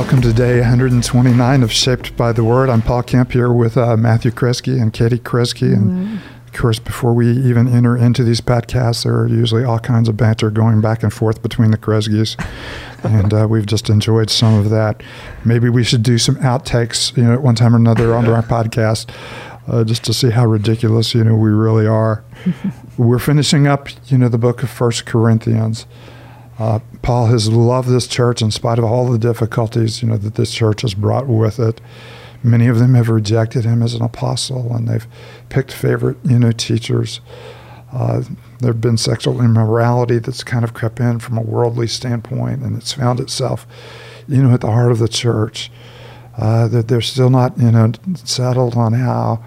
Welcome to day 129 of Shaped by the Word. I'm Paul Kemp here with uh, Matthew Kresge and Katie Kresge. And of course, before we even enter into these podcasts, there are usually all kinds of banter going back and forth between the Kresges. and uh, we've just enjoyed some of that. Maybe we should do some outtakes, you know, at one time or another onto our podcast. Uh, just to see how ridiculous you know we really are. We're finishing up you know the book of First Corinthians. Uh, Paul has loved this church in spite of all the difficulties, you know, that this church has brought with it. Many of them have rejected him as an apostle, and they've picked favorite, you know, teachers. Uh, there have been sexual immorality that's kind of crept in from a worldly standpoint, and it's found itself, you know, at the heart of the church. Uh, that they're still not, you know, settled on how,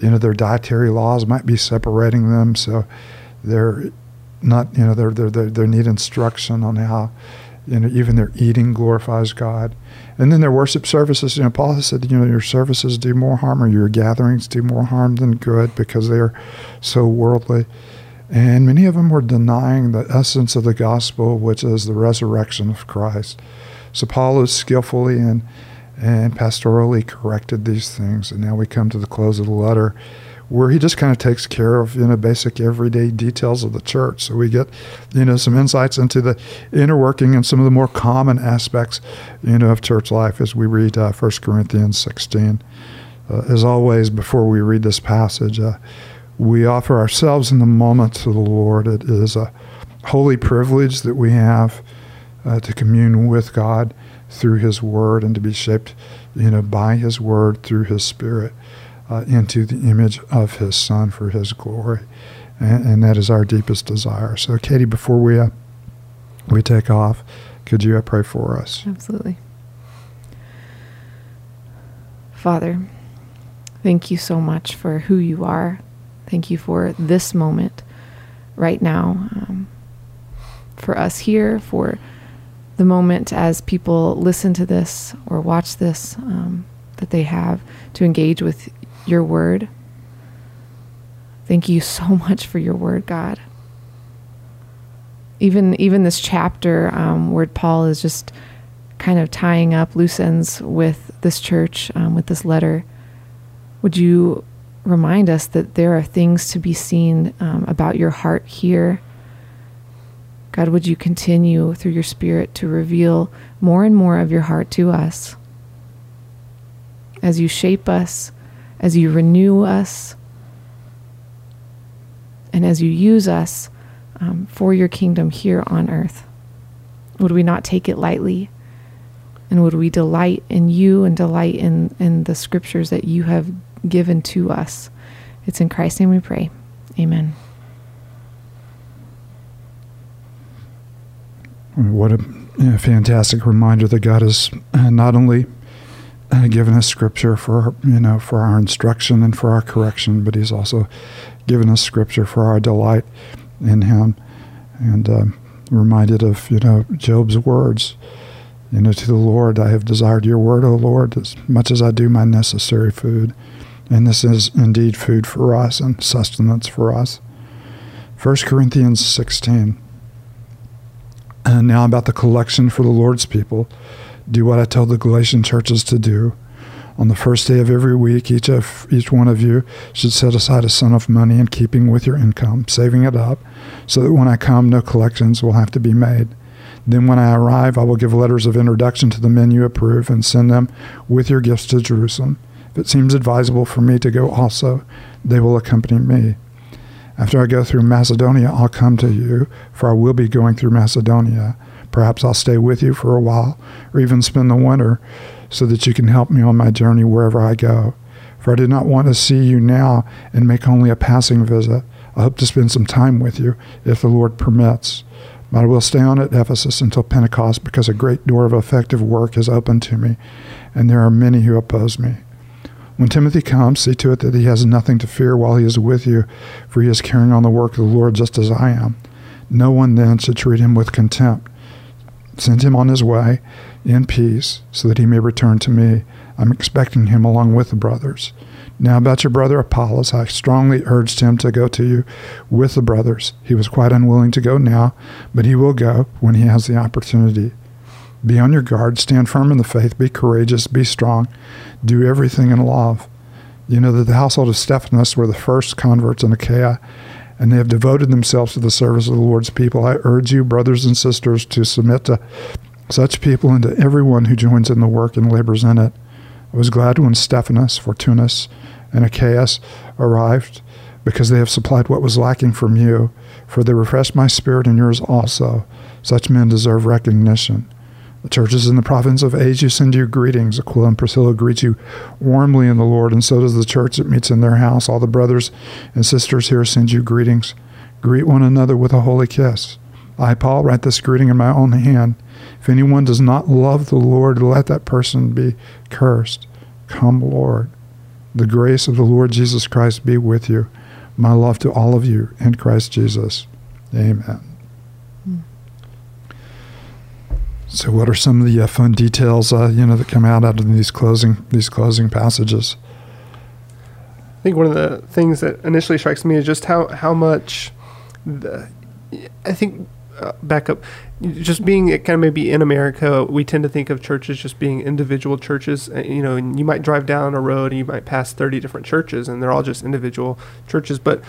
you know, their dietary laws might be separating them. So they're not you know they they they need instruction on how you know even their eating glorifies God, and then their worship services. You know, Paul said you know your services do more harm or your gatherings do more harm than good because they are so worldly. And many of them were denying the essence of the gospel, which is the resurrection of Christ. So Paul is skillfully and and pastorally corrected these things. And now we come to the close of the letter where he just kind of takes care of you know basic everyday details of the church. So we get you know some insights into the inner working and some of the more common aspects you know of church life as we read uh, 1 Corinthians 16. Uh, as always, before we read this passage, uh, we offer ourselves in the moment to the Lord. It is a holy privilege that we have uh, to commune with God through His Word and to be shaped, you know, by His Word through His Spirit uh, into the image of his son for his glory. And, and, that is our deepest desire. So, Katie, before we, uh, we take off, could you uh, pray for us? Absolutely. Father, thank you so much for who you are. Thank you for this moment right now, um, for us here, for the moment as people listen to this or watch this um, that they have to engage with your word. Thank you so much for your word, God. Even even this chapter um, where Paul is just kind of tying up loose ends with this church, um, with this letter, would you remind us that there are things to be seen um, about your heart here? God, would you continue through your Spirit to reveal more and more of your heart to us as you shape us as you renew us, and as you use us um, for your kingdom here on earth. Would we not take it lightly? And would we delight in you and delight in, in the scriptures that you have given to us? It's in Christ's name we pray. Amen. What a fantastic reminder that God is uh, not only given us scripture for you know for our instruction and for our correction, but He's also given us scripture for our delight in Him, and um, reminded of you know Job's words. You know, to the Lord, I have desired your word, O Lord, as much as I do my necessary food. And this is indeed food for us and sustenance for us. 1 Corinthians 16. And now about the collection for the Lord's people do what I tell the Galatian churches to do. On the first day of every week, each of each one of you should set aside a sum of money in keeping with your income, saving it up, so that when I come, no collections will have to be made. Then, when I arrive, I will give letters of introduction to the men you approve and send them with your gifts to Jerusalem. If it seems advisable for me to go also, they will accompany me. After I go through Macedonia, I'll come to you, for I will be going through Macedonia. Perhaps I'll stay with you for a while or even spend the winter so that you can help me on my journey wherever I go. For I do not want to see you now and make only a passing visit. I hope to spend some time with you if the Lord permits. But I will stay on at Ephesus until Pentecost because a great door of effective work is open to me, and there are many who oppose me. When Timothy comes, see to it that he has nothing to fear while he is with you, for he is carrying on the work of the Lord just as I am. No one then should treat him with contempt. Send him on his way in peace so that he may return to me. I'm expecting him along with the brothers. Now, about your brother Apollos, I strongly urged him to go to you with the brothers. He was quite unwilling to go now, but he will go when he has the opportunity. Be on your guard, stand firm in the faith, be courageous, be strong, do everything in love. You know that the household of Stephanas were the first converts in Achaia, and they have devoted themselves to the service of the Lord's people. I urge you, brothers and sisters, to submit to such people and to everyone who joins in the work and labors in it. I was glad when Stephanas, Fortunus, and Achaeus arrived, because they have supplied what was lacking from you, for they refreshed my spirit and yours also. Such men deserve recognition. The churches in the province of Asia send you greetings. Aquila and Priscilla greet you warmly in the Lord, and so does the church that meets in their house. All the brothers and sisters here send you greetings. Greet one another with a holy kiss. I, Paul, write this greeting in my own hand. If anyone does not love the Lord, let that person be cursed. Come, Lord. The grace of the Lord Jesus Christ be with you. My love to all of you in Christ Jesus. Amen. So, what are some of the uh, fun details, uh, you know, that come out out of these closing these closing passages? I think one of the things that initially strikes me is just how how much the, I think uh, back up just being kind of maybe in America we tend to think of churches just being individual churches uh, you know and you might drive down a road and you might pass 30 different churches and they're all just individual churches but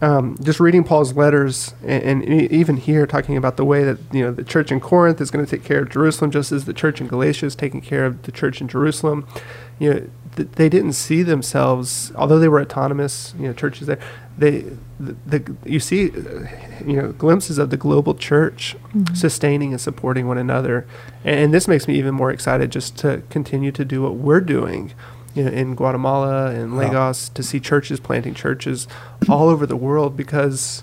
um, just reading Paul's letters and, and, even here talking about the way that you know the church in Corinth is going to take care of Jerusalem just as the church in Galatia is taking care of the church in Jerusalem. You know, th- they didn't see themselves, although they were autonomous, you know, churches there. They, the, the you see, you know, glimpses of the global church mm-hmm. sustaining and supporting one another, and, and this makes me even more excited just to continue to do what we're doing you know, in Guatemala and Lagos to see churches planting churches all over the world because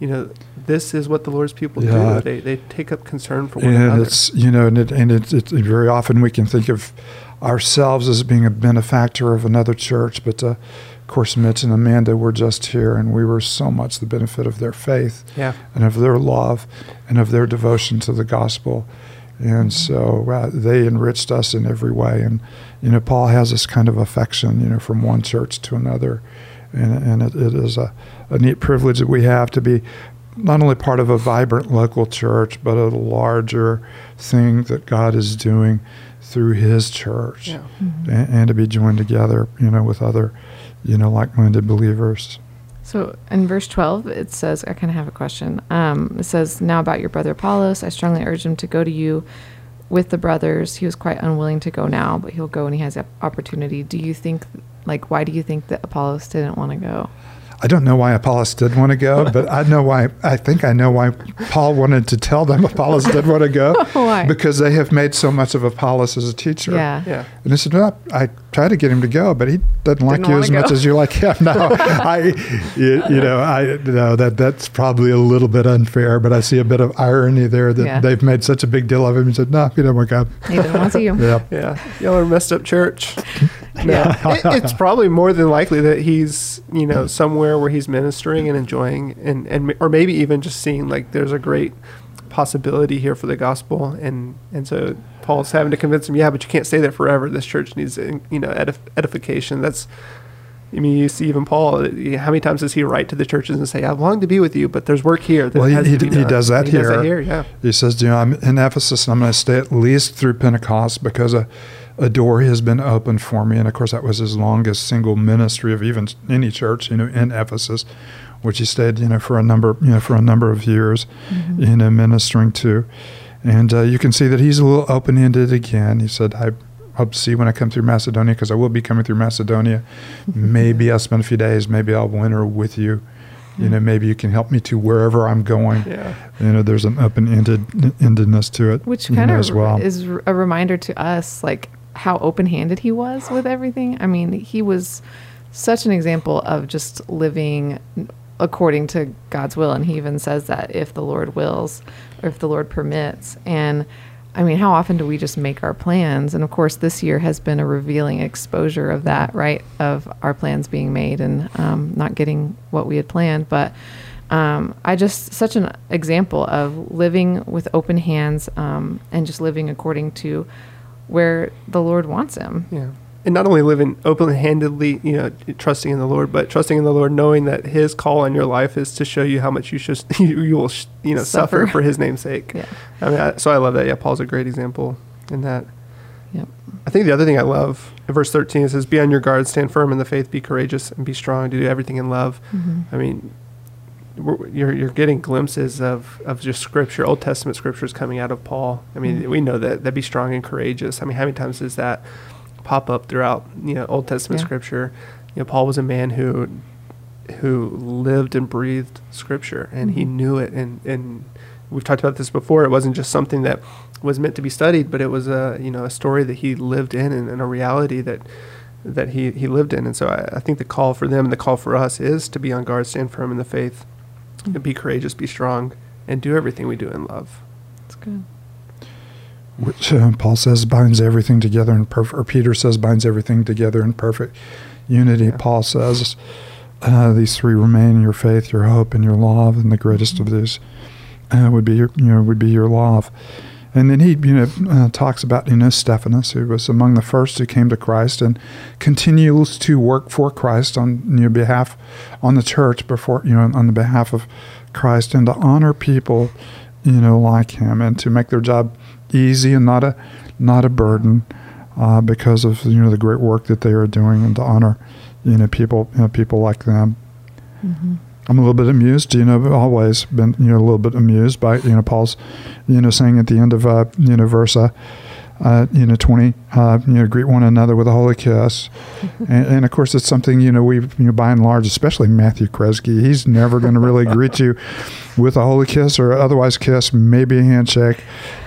you know this is what the Lord's people yeah. do. They they take up concern for one and another. It's you know, and it, and it, it, very often we can think of ourselves as being a benefactor of another church, but uh, of course, Mitch and Amanda were just here, and we were so much the benefit of their faith, yeah. and of their love, and of their devotion to the gospel, and so uh, they enriched us in every way, and you know, Paul has this kind of affection, you know, from one church to another. And, and it, it is a, a neat privilege that we have to be not only part of a vibrant local church, but a larger thing that God is doing through His church, yeah. mm-hmm. and, and, to be joined together, you know, with other, you know, like-minded believers. So in verse twelve, it says, I kind of have a question. Um, it says, "Now about your brother Apollos, I strongly urge him to go to you with the brothers. He was quite unwilling to go now, but he'll go when he has opportunity. Do you think, like, why do you think that Apollos didn't want to go? I don't know why Apollos did want to go, but I know why. I think I know why Paul wanted to tell them Apollos did want to go. why? Because they have made so much of Apollos as a teacher. Yeah. yeah. And he said, well, I tried to get him to go, but he doesn't like you as go. much as you like him. No, I, you, you, know, I know that that's probably a little bit unfair, but I see a bit of irony there that yeah. they've made such a big deal of him. He said, no, he doesn't want to go. He doesn't want to see you. Yeah. Yeah. Y'all are messed up church. Yeah. it, it's probably more than likely that he's, you know, somewhere where he's ministering and enjoying and, and or maybe even just seeing like there's a great possibility here for the gospel and and so Paul's having to convince him yeah but you can't stay there forever this church needs uh, you know edif- edification that's I mean, you see even Paul. Uh, how many times does he write to the churches and say, "I long to be with you, but there's work here." well, he, he, he does that he here. Does that here. Yeah. He says, "You know, I'm in Ephesus, and I'm going to stay at least through Pentecost because a, a door has been opened for me." And of course, that was his longest single ministry of even any church, you know, in Ephesus, which he stayed, you know, for a number, you know, for a number of years, mm-hmm. you know, ministering to. And uh, you can see that he's a little open-ended again. He said, "I." I'll see when I come through Macedonia because I will be coming through Macedonia. maybe I'll spend a few days. Maybe I'll winter with you. You know, maybe you can help me to wherever I'm going. Yeah. You know, there's an open-ended endedness to it, which kind know, of as well. is a reminder to us, like how open-handed he was with everything. I mean, he was such an example of just living according to God's will, and he even says that if the Lord wills or if the Lord permits, and I mean, how often do we just make our plans? And of course, this year has been a revealing exposure of that, right? Of our plans being made and um, not getting what we had planned. But um, I just, such an example of living with open hands um, and just living according to where the Lord wants him. Yeah. and not only living open-handedly, you know, trusting in the Lord, but trusting in the Lord, knowing that His call on your life is to show you how much you should you, you will sh- you know suffer. Suffer. for His name's sake. Yeah. I mean, I, so I love that. Yeah, Paul's a great example in that. Yep. I think the other thing I love in verse 13 it says, "Be on your guard, stand firm in the faith, be courageous, and be strong. Do everything in love." Mhm. I mean, you're you're getting glimpses of of just scripture, Old Testament scriptures coming out of Paul. I mean, Mhm. we know that that be strong and courageous. I mean, how many times does that pop up throughout you know Old Testament Yeah. scripture? You know, Paul was a man who who lived and breathed scripture, and he Mhm. knew it. And and we've talked about this before. It wasn't just something that was meant to be studied, but it was a you know a story that he lived in and, and a reality that that he, he lived in. And so I, I think the call for them, and the call for us is to be on guard, stand firm in the faith, Mm. and be courageous, be strong, and do everything we do in love. That's good. which uh, Paul says binds everything together in perfect, or Peter says binds everything together in perfect unity. Yeah. Paul says uh, these three remain: your faith, your hope, and your love. And the greatest of these uh, would be your, you know, would be your love. And then he, you know, uh, talks about you know Stephanas, who was among the first who came to Christ and continues to work for Christ on your behalf, on the church before you know on the behalf of Christ, and to honor people, you know, like him, and to make their job easy and not a not a burden, uh, because of you know the great work that they are doing, and to honor, you know, people you know, people like them. Mm-hmm. I'm a little bit amused, you know, always been, you know, a little bit amused by, you know, Paul's, you know, saying at the end of, uh, you know, verse, uh, uh, you know, 20, uh, you know, greet one another with a holy kiss. and, and of course, it's something, you know, we, you know, by and large, especially Matthew Kresge, he's never going to really greet you with a holy kiss or otherwise kiss, maybe a handshake,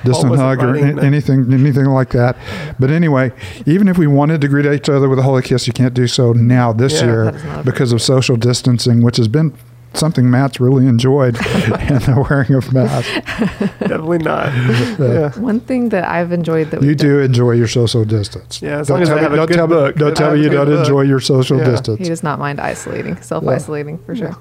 distant hug, or a- anything, anything like that. But anyway, even if we wanted to greet each other with a holy kiss, you can't do so now this Yeah, year That is not because of social distancing, which has been something Matt's really enjoyed, and the wearing of masks. Definitely not. yeah. One thing that I've enjoyed that You we've do enjoy your social distance. Yeah, as Don't long as tell I me- a don't good tell me- book. Don't tell me you don't book. enjoy your social Yeah. distance. He does not mind isolating, self isolating for sure.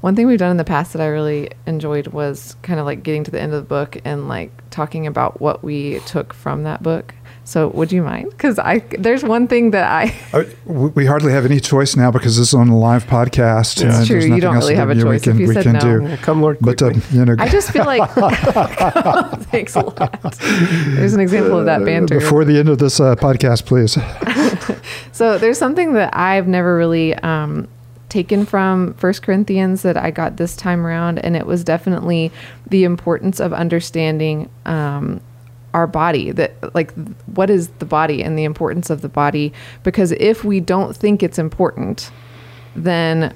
One thing we've done in the past that I really enjoyed was kind of like getting to the end of the book and like talking about what we took from that book. So would you mind? Because I there's one thing that I Uh, we we hardly have any choice now because this is on a live podcast. Yeah. and It's true. You don't really have a you know, choice if We you can, we said can no. do. Yeah, come Lord But uh, you know, I just feel like thanks a lot. There's an example of that banter. before the end of this uh, podcast, please. So there's something that I've never really um, taken from First Corinthians that I got this time around, and it was definitely the importance of understanding um, our body. That like what is the body and the importance of the body? Because if we don't think it's important, then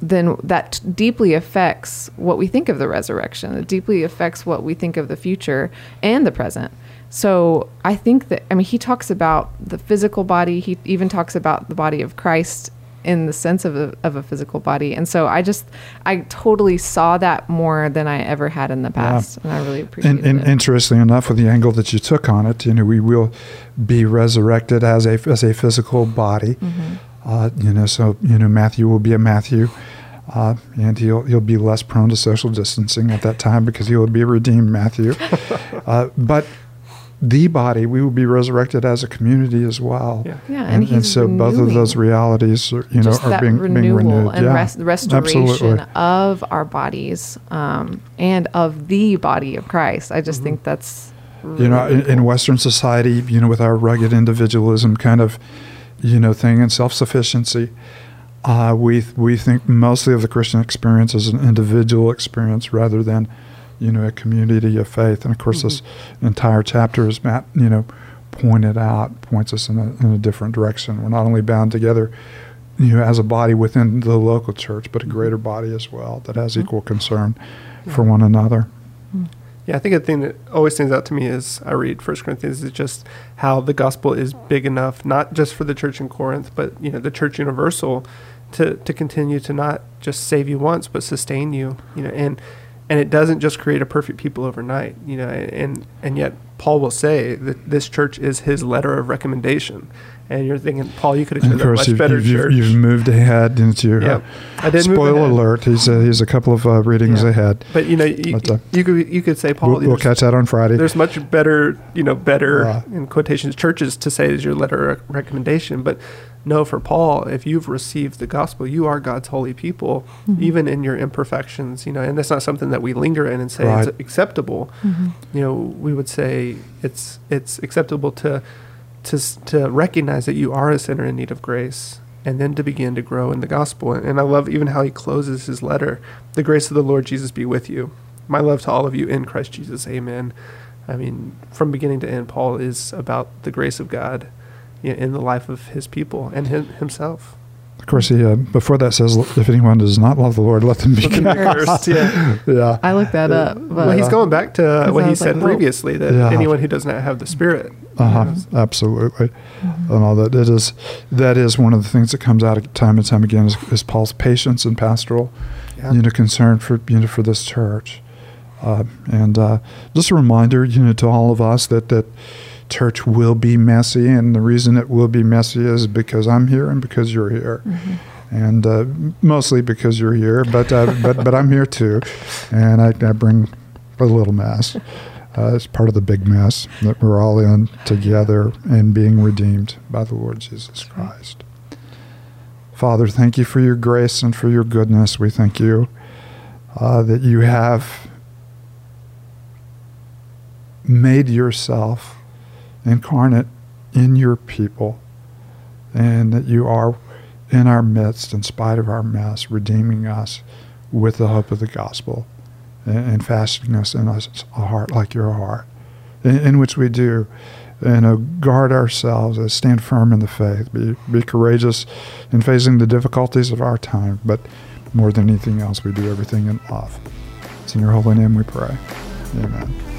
then that deeply affects what we think of the resurrection. It deeply affects what we think of the future and the present. So I think that, I mean, he talks about the physical body. He even talks about the body of Christ in the sense of a, of a physical body. And so I just, I totally saw that more than I ever had in the past. And I really appreciate And, and it. interestingly enough, with the angle that you took on it, you know, we will be resurrected as a as a physical body. Mhm. Uh, you know, so you know Matthew will be a Matthew, uh, and he'll he'll be less prone to social distancing at that time because he will be a redeemed Matthew. uh, but the body, we will be resurrected as a community as well. Yeah. Yeah, and And, and, he's so both of those realities, are, you know, are being, renewal being renewed. and yeah, res- restoration absolutely. of our bodies um, and of the body of Christ. I just Mhm. think that's you know really in, in western society you know with our rugged individualism kind of you know thing and self-sufficiency uh, we we think mostly of the christian experience as an individual experience rather than you know a community of faith. And of course this mm-hmm. entire chapter as matt you know pointed out points us in a, in a different direction. We're not only bound together you know as a body within the local church but a mm-hmm. greater body as well that has Mhm. equal concern for one another. Mm-hmm. Yeah, I think a thing that always stands out to me is I read First Corinthians is just how the gospel is big enough, not just for the church in Corinth, but you know the church universal, to to continue to not just save you once, but sustain you. You know, and and it doesn't just create a perfect people overnight you know and and yet paul will say that this church is his letter of recommendation and you're thinking paul you could have And of chosen a course, much you've, better you've, church you've moved ahead into your Yep. I did ahead. alert. He's a, he's a couple of uh, readings Yeah. ahead. but you know you, But, uh, you could you could say paul We'll, we'll catch that on Friday. there's much better, you know, better Uh, in quotations churches to say is your letter of recommendation. But no, for Paul, if you've received the gospel, you are God's holy people, Mm-hmm. even in your imperfections. You know, and that's not something that we linger in and say Right. it's acceptable. Mm-hmm. You know, we would say it's it's acceptable to to to recognize that you are a sinner in need of grace. And then to begin to grow in the gospel. And I love even how he closes his letter. The grace of the Lord Jesus be with you. My love to all of you in Christ Jesus. Amen. I mean, from beginning to end, Paul is about the grace of God in the life of his people and him, himself. Of course, he uh, before that says, "If anyone does not love the Lord, let them be Let cursed." cursed, yeah. yeah. I looked that up. But Well, he's going back to what he said like, previously that Yeah. anyone who does not have the Spirit. Uh huh. Yes. Absolutely, and all that. It is that is one of the things that comes out time and time again is, is Paul's patience and pastoral, Yeah. you know, concern for you know for this church, uh, and uh, just a reminder, you know, to all of us that that church will be messy, and the reason it will be messy is because I'm here and because you're here. Mhm. and uh, mostly because you're here. But uh, but but I'm here too, and I, I bring a little mess. Uh, it's part of the big mess that we're all in together and being redeemed by the Lord Jesus Christ. Father, thank you for your grace and for your goodness. We thank you uh, that you have made yourself incarnate in your people and that you are in our midst, in spite of our mess, redeeming us with the hope of the gospel and, and fashioning us in us a heart like your heart, in, in which we do, know, guard ourselves, uh, stand firm in the faith, be, be courageous in facing the difficulties of our time, but more than anything else, we do everything in love. It's in your holy name we pray. Amen.